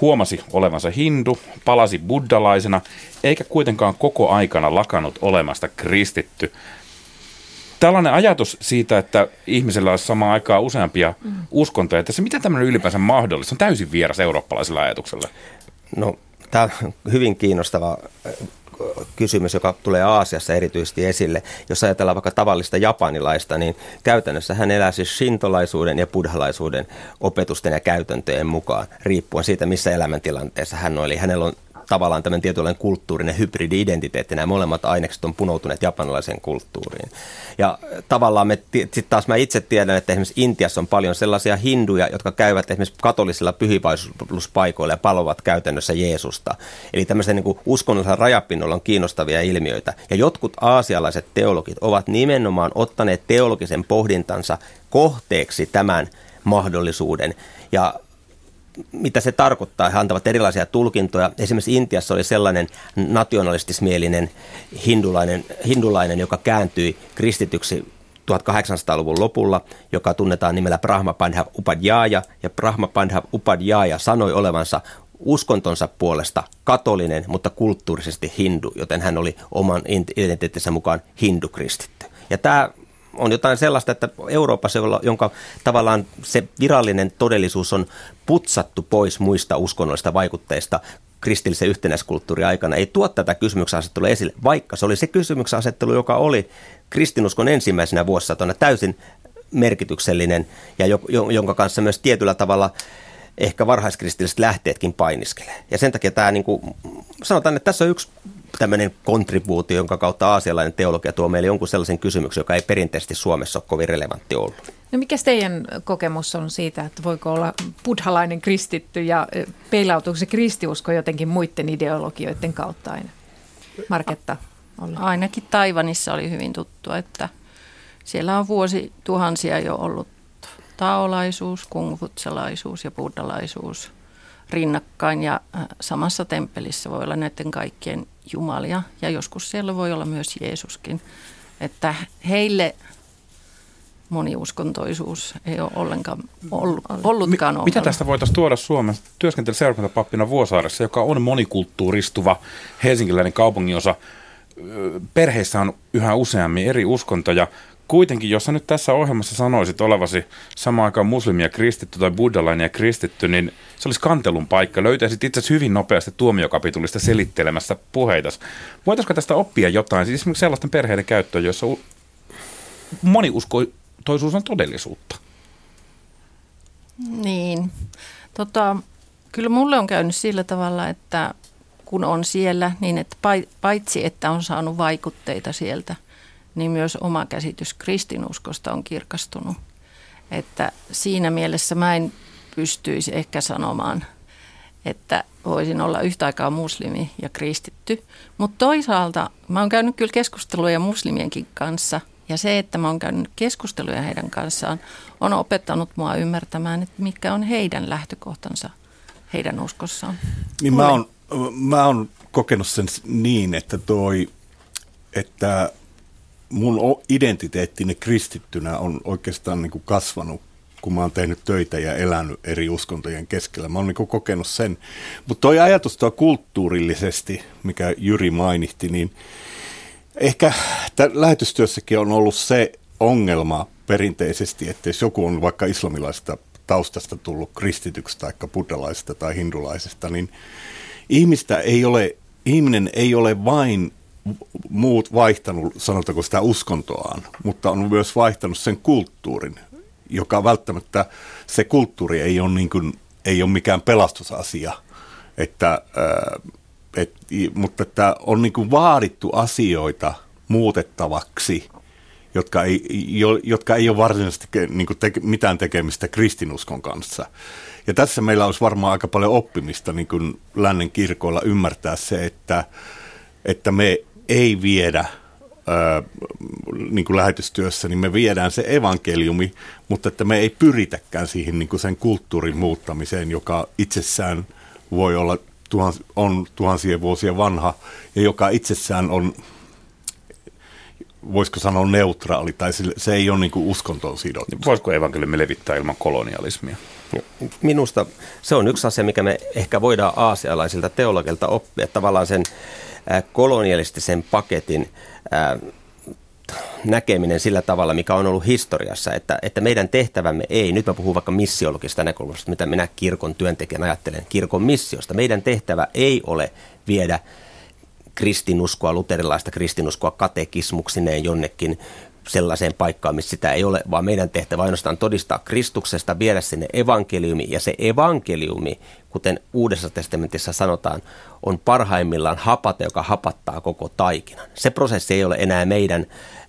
huomasi olevansa hindu, palasi buddalaisena, eikä kuitenkaan koko aikana lakannut olemasta kristitty. Tällainen ajatus siitä, että ihmisellä olisi samaan aikaan useampia mm. uskontoja, että se mitä tämmöinen ylipäänsä mahdollista, on täysin vieras eurooppalaiselle ajatukselle. No, tämä on hyvin kiinnostava kysymys, joka tulee Aasiassa erityisesti esille. Jos ajatellaan vaikka tavallista japanilaista, niin käytännössä hän elää siis shintolaisuuden ja buddhalaisuuden opetusten ja käytäntöjen mukaan, riippuen siitä, missä elämäntilanteessa hän on. Eli hänellä on tavallaan tämmöinen tietynlainen kulttuurinen hybridi-identiteetti. Nämä molemmat ainekset on punoutuneet japanilaiseen kulttuuriin. Ja tavallaan me, sitten taas mä itse tiedän, että esimerkiksi Intiassa on paljon sellaisia hinduja, jotka käyvät esimerkiksi katolisilla pyhivaisuuspaikoilla ja palovat käytännössä Jeesusta. Eli tämmöisen niin uskonnollisella rajapinnolla on kiinnostavia ilmiöitä. Ja jotkut aasialaiset teologit ovat nimenomaan ottaneet teologisen pohdintansa kohteeksi tämän mahdollisuuden. Ja mitä se tarkoittaa. He antavat erilaisia tulkintoja. Esimerkiksi Intiassa oli sellainen nationalistismielinen hindulainen, hindulainen joka kääntyi kristityksi 1800-luvun lopulla, joka tunnetaan nimellä Brahma Pandhav Upadhyaya, ja Brahma Pandhav Upadhyaya sanoi olevansa uskontonsa puolesta katolinen, mutta kulttuurisesti hindu, joten hän oli oman identiteettinsä mukaan hindukristitty. Ja tämä on jotain sellaista, että Euroopassa, jonka tavallaan se virallinen todellisuus on putsattu pois muista uskonnollisista vaikutteista kristillisen yhtenäiskulttuurin aikana, ei tuo tätä kysymyksen asettelua esille, vaikka se oli se kysymyksen asettelu, joka oli kristinuskon ensimmäisenä vuosisatona täysin merkityksellinen ja jonka kanssa myös tietyllä tavalla ehkä varhaiskristilliset lähteetkin painiskelee. Ja sen takia tämä, niin kuin, sanotaan, että tässä on yksi tämmöinen kontribuutio, jonka kautta aasialainen teologia tuo meille jonkun sellaisen kysymyksen, joka ei perinteisesti Suomessa ole kovin relevantti ollut. No mikä teidän kokemus on siitä, että voiko olla buddhalainen kristitty ja peilautuuko se kristiusko jotenkin muiden ideologioiden kautta aina? Marketta? Olla. Ainakin Taivanissa oli hyvin tuttu, että siellä on vuosi tuhansia jo ollut taolaisuus, kungfutsalaisuus ja buddhalaisuus rinnakkain ja samassa temppelissä voi olla näiden kaikkien jumalia ja joskus siellä voi olla myös Jeesuskin. Että heille moniuskontoisuus ei ole ollenkaan ollut, ollutkaan Mi- Mitä tästä voitaisiin tuoda Suomeen? Työskentelin seurakuntapappina Vuosaaressa, joka on monikulttuuristuva helsinkiläinen kaupunginosa. Perheissä on yhä useammin eri uskontoja. kuitenkin, jos sä nyt tässä ohjelmassa sanoisit olevasi samaan aikaan muslimia kristitty tai buddhalainen ja kristitty, niin se olisi kantelun paikka. Löytäisit itse asiassa hyvin nopeasti tuomiokapitulista selittelemässä puheita. Voitaisiko tästä oppia jotain, siis esimerkiksi sellaisten perheiden käyttöön, joissa moniuskoitoisuus on todellisuutta? Niin, tota, kyllä mulle on käynyt sillä tavalla, että kun on siellä, niin että paitsi että on saanut vaikutteita sieltä, niin myös oma käsitys kristinuskosta on kirkastunut. Että siinä mielessä mä en pystyisi ehkä sanomaan, että voisin olla yhtä aikaa muslimi ja kristitty. Mutta toisaalta mä oon käynyt kyllä keskusteluja muslimienkin kanssa ja se, että mä oon käynyt keskusteluja heidän kanssaan, on opettanut mua ymmärtämään, että mitkä on heidän lähtökohtansa heidän uskossaan. Niin mä oon, mä oon kokenut sen niin, että toi, että mun identiteettini kristittynä on oikeastaan niin kuin kasvanut, kun mä oon tehnyt töitä ja elänyt eri uskontojen keskellä. Mä oon niin kokenut sen. Mutta toi ajatus tuo kulttuurillisesti, mikä Jyri mainitsi, niin ehkä lähetystyössäkin on ollut se ongelma perinteisesti, että jos joku on vaikka islamilaista taustasta tullut kristityksi tai buddhalaisesta tai hindulaisesta, niin ihmistä ei ole, ihminen ei ole vain muut vaihtanut, sanotaanko sitä uskontoaan, mutta on myös vaihtanut sen kulttuurin, joka välttämättä se kulttuuri ei ole, niin kuin, ei ole mikään pelastusasia, että, äh, et, mutta että on niin kuin vaadittu asioita muutettavaksi, jotka ei, jo, jotka ei ole varsinaisesti niin kuin te, mitään tekemistä kristinuskon kanssa. Ja tässä meillä olisi varmaan aika paljon oppimista niin kuin lännen kirkoilla ymmärtää se, että, että me ei viedä niin kuin lähetystyössä, niin me viedään se evankeliumi, mutta että me ei pyritäkään siihen niin kuin sen kulttuurin muuttamiseen, joka itsessään voi olla tuhans, on tuhansien vuosien vanha ja joka itsessään on, voisiko sanoa neutraali, tai se, se ei ole niin kuin uskontoon sidottu. Voisiko evankeliumi levittää ilman kolonialismia? Minusta se on yksi asia, mikä me ehkä voidaan aasialaisilta teologilta oppia, tavallaan sen kolonialistisen paketin näkeminen sillä tavalla, mikä on ollut historiassa, että, että meidän tehtävämme ei, nyt mä puhun vaikka missiologista näkökulmasta, mitä minä kirkon työntekijän ajattelen, kirkon missiosta. Meidän tehtävä ei ole viedä kristinuskoa, luterilaista kristinuskoa katekismuksineen jonnekin sellaiseen paikkaan, missä sitä ei ole, vaan meidän tehtävä ainoastaan todistaa Kristuksesta, viedä sinne evankeliumi. Ja se evankeliumi, kuten Uudessa testamentissa sanotaan, on parhaimmillaan hapate, joka hapattaa koko taikinan. Se prosessi ei ole enää meidän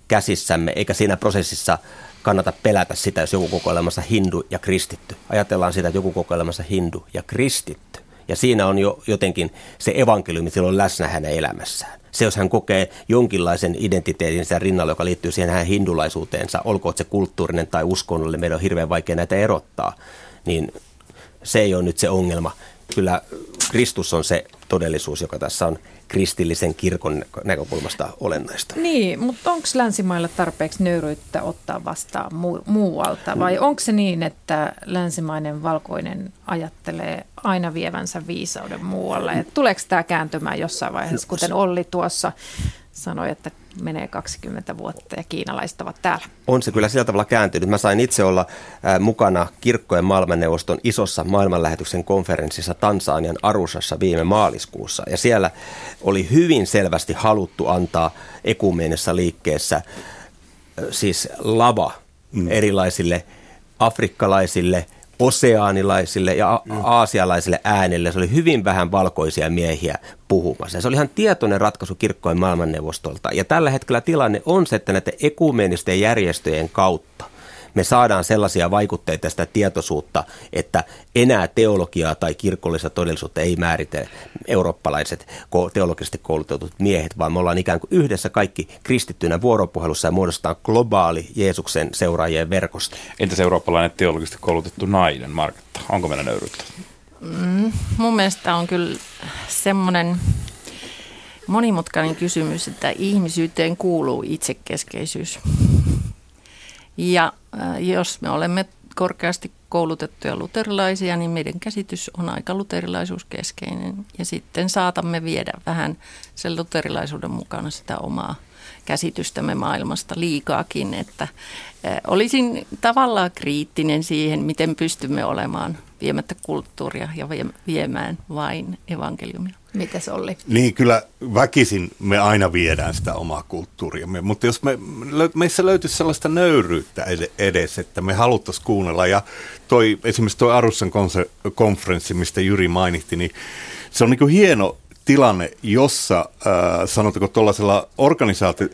käsissämme, eikä siinä prosessissa kannata pelätä sitä, jos joku kokoelmassa hindu ja kristitty. Ajatellaan sitä, että joku kokoelmassa hindu ja kristitty. Ja siinä on jo jotenkin se evankeliumi silloin läsnä hänen elämässään. Se, jos hän kokee jonkinlaisen identiteetin sen rinnalla, joka liittyy siihen hänen hindulaisuuteensa, olkoon se kulttuurinen tai uskonnollinen, meidän on hirveän vaikea näitä erottaa, niin se ei ole nyt se ongelma. Kyllä Kristus on se todellisuus, joka tässä on kristillisen kirkon näkökulmasta olennaista. Niin, mutta onko länsimailla tarpeeksi nöyryyttä ottaa vastaan mu- muualta vai onko se niin, että länsimainen valkoinen ajattelee aina vievänsä viisauden muualle? Et tuleeko tämä kääntymään jossain vaiheessa, kuten Olli tuossa sanoi, että menee 20 vuotta ja kiinalaiset ovat täällä. On se kyllä sillä tavalla kääntynyt. Mä sain itse olla mukana kirkkojen maailmanneuvoston isossa maailmanlähetyksen konferenssissa Tansanian Arusassa viime maaliskuussa. Ja siellä oli hyvin selvästi haluttu antaa ekumeenissa liikkeessä siis lava mm. erilaisille afrikkalaisille – oseaanilaisille ja mm. aasialaisille äänille. Se oli hyvin vähän valkoisia miehiä puhumassa. se oli ihan tietoinen ratkaisu kirkkojen maailmanneuvostolta. Ja tällä hetkellä tilanne on se, että näiden ekumeenisten järjestöjen kautta me saadaan sellaisia vaikutteita sitä tietoisuutta, että enää teologiaa tai kirkollista todellisuutta ei määritä eurooppalaiset teologisesti koulutetut miehet, vaan me ollaan ikään kuin yhdessä kaikki kristittynä vuoropuhelussa ja muodostetaan globaali Jeesuksen seuraajien verkosto. Entäs eurooppalainen teologisesti koulutettu nainen, Marketta? Onko meillä nöyryyttä? Mm, mun mielestä on kyllä semmoinen monimutkainen kysymys, että ihmisyyteen kuuluu itsekeskeisyys. Ja jos me olemme korkeasti koulutettuja luterilaisia, niin meidän käsitys on aika luterilaisuuskeskeinen. Ja sitten saatamme viedä vähän sen luterilaisuuden mukana sitä omaa käsitystämme maailmasta liikaakin, että olisin tavallaan kriittinen siihen, miten pystymme olemaan viemättä kulttuuria ja viemään vain evankeliumia. Mitä se oli? Niin, kyllä väkisin me aina viedään sitä omaa kulttuuriamme, mutta jos me, meissä löytyisi sellaista nöyryyttä edes, että me haluttaisiin kuunnella, ja toi, esimerkiksi tuo Arussan konferenssi, mistä Jyri mainitti, niin se on niin kuin hieno tilanne, jossa äh, sanotaanko tuollaisella organisaatio,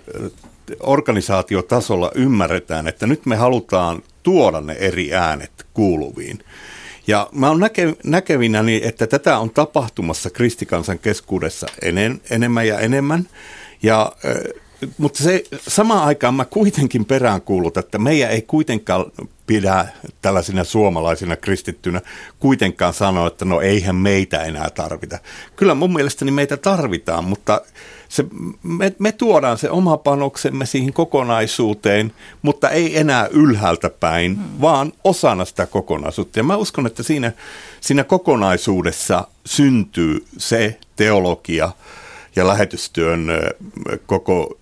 organisaatiotasolla ymmärretään, että nyt me halutaan tuoda ne eri äänet kuuluviin. Ja mä oon näke, näkevinäni, että tätä on tapahtumassa kristikansan keskuudessa enen, enemmän ja enemmän. Ja, mutta se, samaan aikaan mä kuitenkin peräänkuulut, että meidän ei kuitenkaan pidä tällaisina suomalaisina kristittynä kuitenkaan sanoa, että no eihän meitä enää tarvita. Kyllä mun mielestäni meitä tarvitaan, mutta se, me, me tuodaan se oma panoksemme siihen kokonaisuuteen, mutta ei enää ylhäältä päin, hmm. vaan osana sitä kokonaisuutta. Ja mä uskon, että siinä, siinä kokonaisuudessa syntyy se teologia ja lähetystyön koko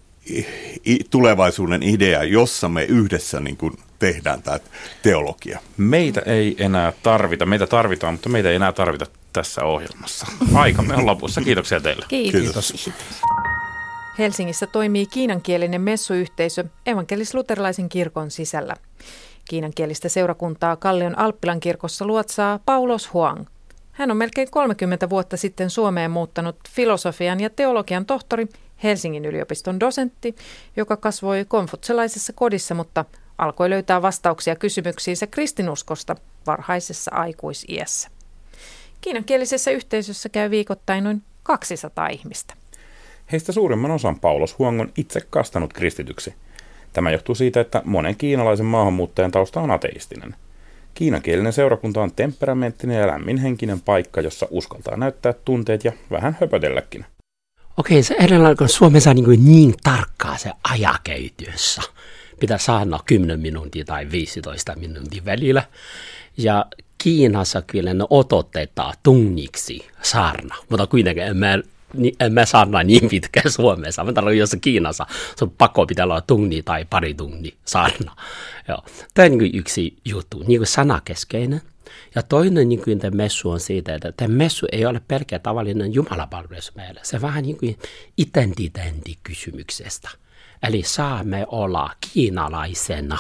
tulevaisuuden idea, jossa me yhdessä niin kuin tehdään tämä teologia. Meitä ei enää tarvita, meitä tarvitaan, mutta meitä ei enää tarvita tässä ohjelmassa. Aikamme on lopussa. Kiitoksia teille. Kiitos. Kiitos. Helsingissä toimii kiinankielinen messuyhteisö evankelis-luterilaisen kirkon sisällä. Kiinankielistä seurakuntaa Kallion Alppilan kirkossa luotsaa Paulos Huang. Hän on melkein 30 vuotta sitten Suomeen muuttanut filosofian ja teologian tohtori, Helsingin yliopiston dosentti, joka kasvoi konfutselaisessa kodissa, mutta alkoi löytää vastauksia kysymyksiinsä kristinuskosta varhaisessa aikuisiässä. Kiinankielisessä yhteisössä käy viikoittain noin 200 ihmistä. Heistä suurimman osan Paulos Huang on itse kastanut kristityksi. Tämä johtuu siitä, että monen kiinalaisen maahanmuuttajan tausta on ateistinen. Kiinankielinen seurakunta on temperamenttinen ja lämminhenkinen paikka, jossa uskaltaa näyttää tunteet ja vähän höpötelläkin. Okei, se edelleen on Suomessa niin, kuin niin tarkkaa se ajakeityössä. Pitää saada 10 minuuttia tai 15 minuuttia välillä. Ja Kiinassa kyllä ne ototetaan tunniksi saarna, mutta kuitenkin en mä, en mä saarna niin pitkään Suomessa. Mä tarkoitan, jos Kiinassa se on pakko pitää olla tunni tai pari tunni saarna. Joo. Tämä on niin yksi juttu, niin kuin sanakeskeinen. Ja toinen niin kuin messu on siitä, että tämä messu ei ole pelkkä tavallinen jumalapalvelus meillä. Se vähän niin kuin identiteettikysymyksestä. Eli saamme olla kiinalaisena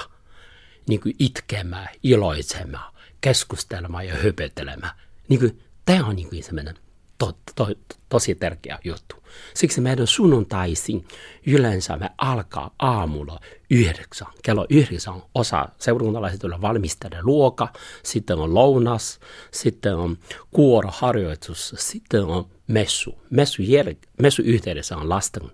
niin kuin itkemään, iloitsemaan, keskustelemaan ja höpötelemään. Niin kuin, tämä on niin kuin sellainen to, to, tosi tärkeä juttu. Siksi meidän sunnuntaisin yleensä me alkaa aamulla yhdeksän. Kello yhdeksän osa seurakuntalaiset tulee valmistella luoka, sitten on lounas, sitten on kuoroharjoitus, sitten on messu. Messu, jäl- messu yhteydessä on lasten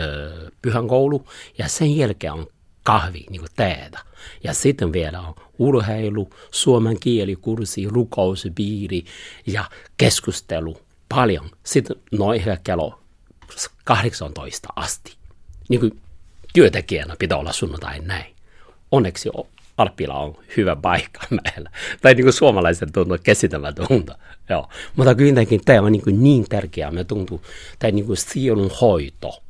ö, pyhänkoulu ja sen jälkeen on kahvi, niin kuin teetä. Ja sitten vielä on urheilu, suomen kielikurssi, rukouspiiri ja keskustelu paljon. Sitten noin kello 18 asti. Niin kuin työntekijänä pitää olla sunnuntai näin. Onneksi Alppila on hyvä paikka meillä. Tai niin kuin suomalaisen tuntuu käsittämätöntä. Joo. Mutta kuitenkin tämä on niin, niin tärkeää. Me tuntuu, tämä niin kuin sielun hoito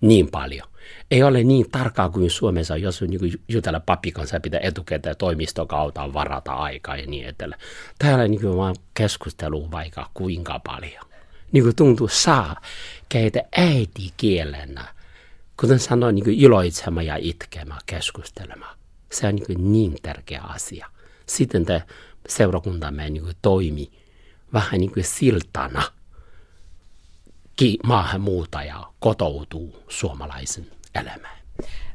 niin paljon. Ei ole niin tarkkaa kuin Suomessa, jos niin jutella pappi kanssa pitää etukäteen toimistokautta varata aikaa ja niin edelleen. Täällä niin kuin vaan keskustelu vaikka kuinka paljon. Niin kuin tuntuu saa keitä äitikielenä, kuten sanoin, niin iloitsemaan ja itkemään, keskustelemaan. Se on niin, niin tärkeä asia. Sitten te seurakuntamme niin toimi vähän niin kuin siltana – maahanmuuttaja kotoutuu suomalaisen elämään.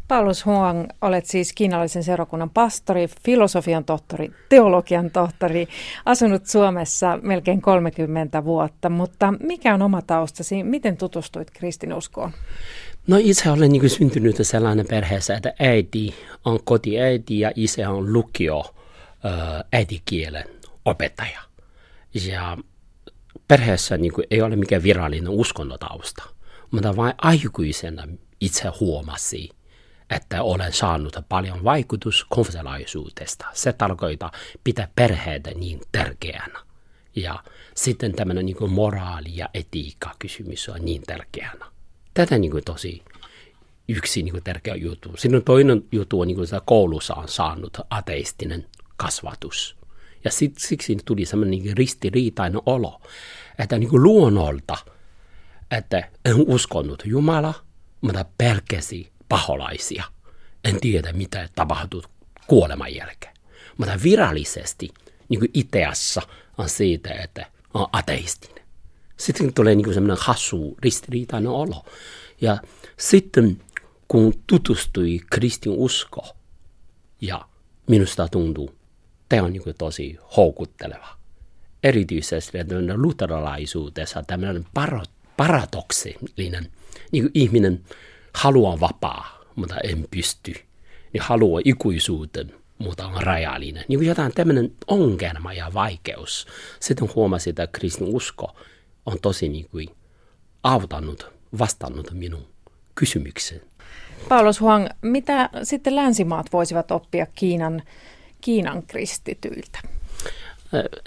Paulus Huang, olet siis kiinalaisen seurakunnan pastori, filosofian tohtori, teologian tohtori, asunut Suomessa melkein 30 vuotta, mutta mikä on oma taustasi? Miten tutustuit kristinuskoon? No itse olen niin syntynyt sellainen perheessä, että äiti on kotiäiti ja isä on lukio äidikielen opettaja. Ja perheessä niin kuin, ei ole mikään virallinen uskonnotausta, mutta vain aikuisena itse huomasi, että olen saanut paljon vaikutus konfessionaalisuudesta. Se tarkoittaa pitää perheitä niin tärkeänä. Ja sitten tämmöinen niin moraali- ja etiikka kysymys on niin tärkeänä. Tätä niin kuin tosi yksi niin kuin tärkeä juttu. Sitten toinen juttu on, niin kuin koulussa on saanut ateistinen kasvatus. Ja sit, siksi tuli semmoinen niin ristiriitainen olo, että niin kuin luonnolta, että en uskonut Jumala, mutta pelkäsi paholaisia. En tiedä, mitä tapahtuu kuoleman jälkeen. Mutta virallisesti niin kuin ideassa on siitä, että on ateistinen. Sitten tulee niin semmoinen hassu, ristiriitainen olo. Ja sitten kun tutustui kristin usko, ja minusta tuntuu, tämä on niin tosi houkutteleva. Erityisesti luterilaisuudessa tämmöinen paradoksillinen, niin kuin ihminen haluaa vapaa, mutta en pysty. Niin haluaa ikuisuuden, mutta on rajallinen. Niin kuin jotain tämmöinen ongelma ja vaikeus. Sitten huomasin, että kristin usko on tosi niin kuin auttanut, vastannut minun kysymykseen. Paulus Huang, mitä sitten länsimaat voisivat oppia Kiinan, Kiinan kristityiltä?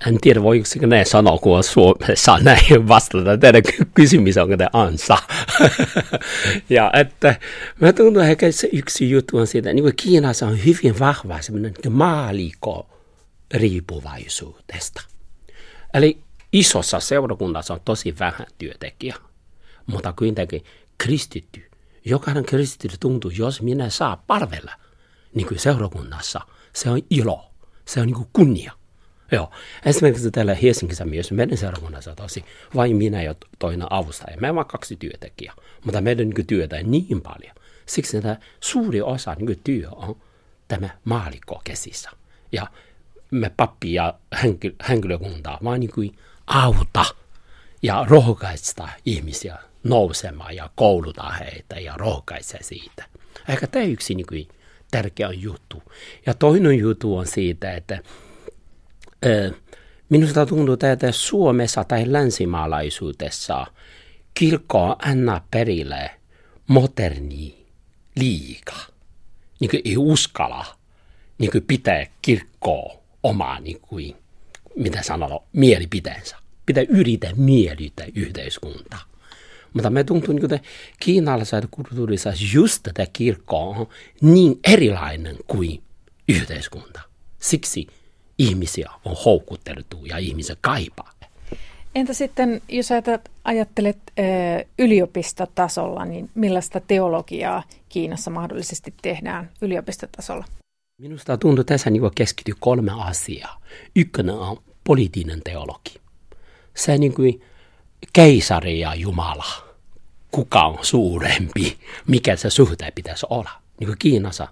En tiedä, voiko ne sanoa, kun Suomessa näin vastata. Teidän kysymys onko te ansa. ja että mä tunnen ehkä se yksi juttu on siitä, niin Kiinassa on hyvin vahva semmoinen niin maaliko riippuvaisuudesta. Eli isossa seurakunnassa on tosi vähän työntekijä, mutta kuitenkin kristitty, jokainen kristitty tuntuu, jos minä saa palvella niin kuin seurakunnassa, se on ilo, se on niin kuin kunnia. Joo. Esimerkiksi täällä Helsingissä myös meidän seurakunnassa tosi vain minä ja toinen avustaja. Me vaan kaksi työntekijää, mutta meidän niin työtä niin paljon. Siksi että suuri osa niin työ on tämä maalikko käsissä. Ja me pappi ja henkilökunta vaan niin kuin auta ja rohkaista ihmisiä nousemaan ja kouluta heitä ja rohkaise siitä. Ehkä tämä yksi niin kuin, tärkeä juttu. Ja toinen juttu on siitä, että Minusta tuntuu, että Suomessa tai länsimaalaisuudessa kirkko on anna perille moderni liika. Niin kuin ei uskalla niin kuin pitää kirkkoa omaa, niin kuin, mitä sanotaan, mielipiteensä. Pitää yrittää miellyttää yhteiskuntaa. Mutta me tuntuu, niin että kiinalaisessa kulttuurissa just tätä kirkkoa on niin erilainen kuin yhteiskunta. Siksi ihmisiä on houkutteltu ja ihmiset kaipaa. Entä sitten, jos ajattelet yliopistotasolla, niin millaista teologiaa Kiinassa mahdollisesti tehdään yliopistotasolla? Minusta tuntuu tässä niin keskity kolme asiaa. Ykkönen on poliittinen teologi. Se niin kuin keisari ja Jumala. Kuka on suurempi? Mikä se suhde pitäisi olla? Niin kuin Kiinassa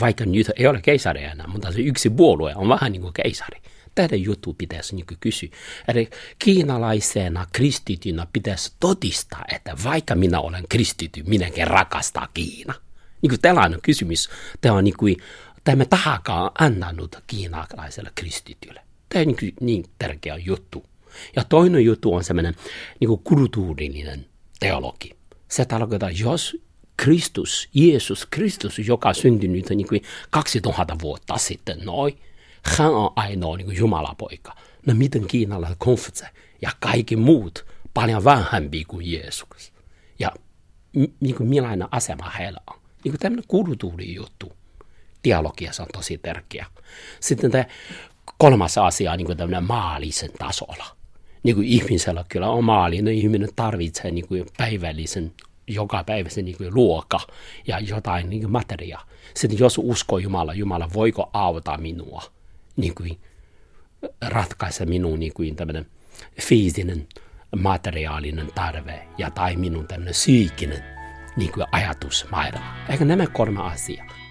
vaikka nyt ei ole keisari enää, mutta se yksi puolue on vähän niin kuin keisari. Tätä juttu pitäisi niin kysyä. Eli kiinalaisena kristitynä pitäisi todistaa, että vaikka minä olen kristity, minäkin rakastaa Kiina. Niin kuin tällainen kysymys, tämä on niin kuin, tämä tahakaan annanut kiinalaiselle kristitylle. Tämä on niin, niin tärkeä juttu. Ja toinen juttu on semmoinen niin kulttuurillinen teologi. Se tarkoittaa, jos Kristus, Jeesus Kristus, joka syntynyt niin kuin 2000 vuotta sitten, noin. Hän on ainoa niin Jumalapoika. No miten Kiinalla konfutse ja kaikki muut paljon vähempi kuin Jeesus. Ja niin kuin millainen asema heillä on. Niin kuin tämmöinen kulttuurijuttu. Dialogiassa on tosi tärkeä. Sitten tämä kolmas asia on niin tämmöinen maallisen tasolla. Niin kuin ihmisellä kyllä on maallinen, ihminen tarvitsee niin kuin päivällisen joka päivä se niin kuin luokka ja jotain niin kuin materia. Sitten jos uskoo Jumala, Jumala voiko auttaa minua, niin kuin ratkaista minun niin kuin tämmöinen fyysinen, materiaalinen tarve ja tai minun tämmöinen psyykkinen niin kuin ajatusmaailma. Eikä nämä kolme asiaa.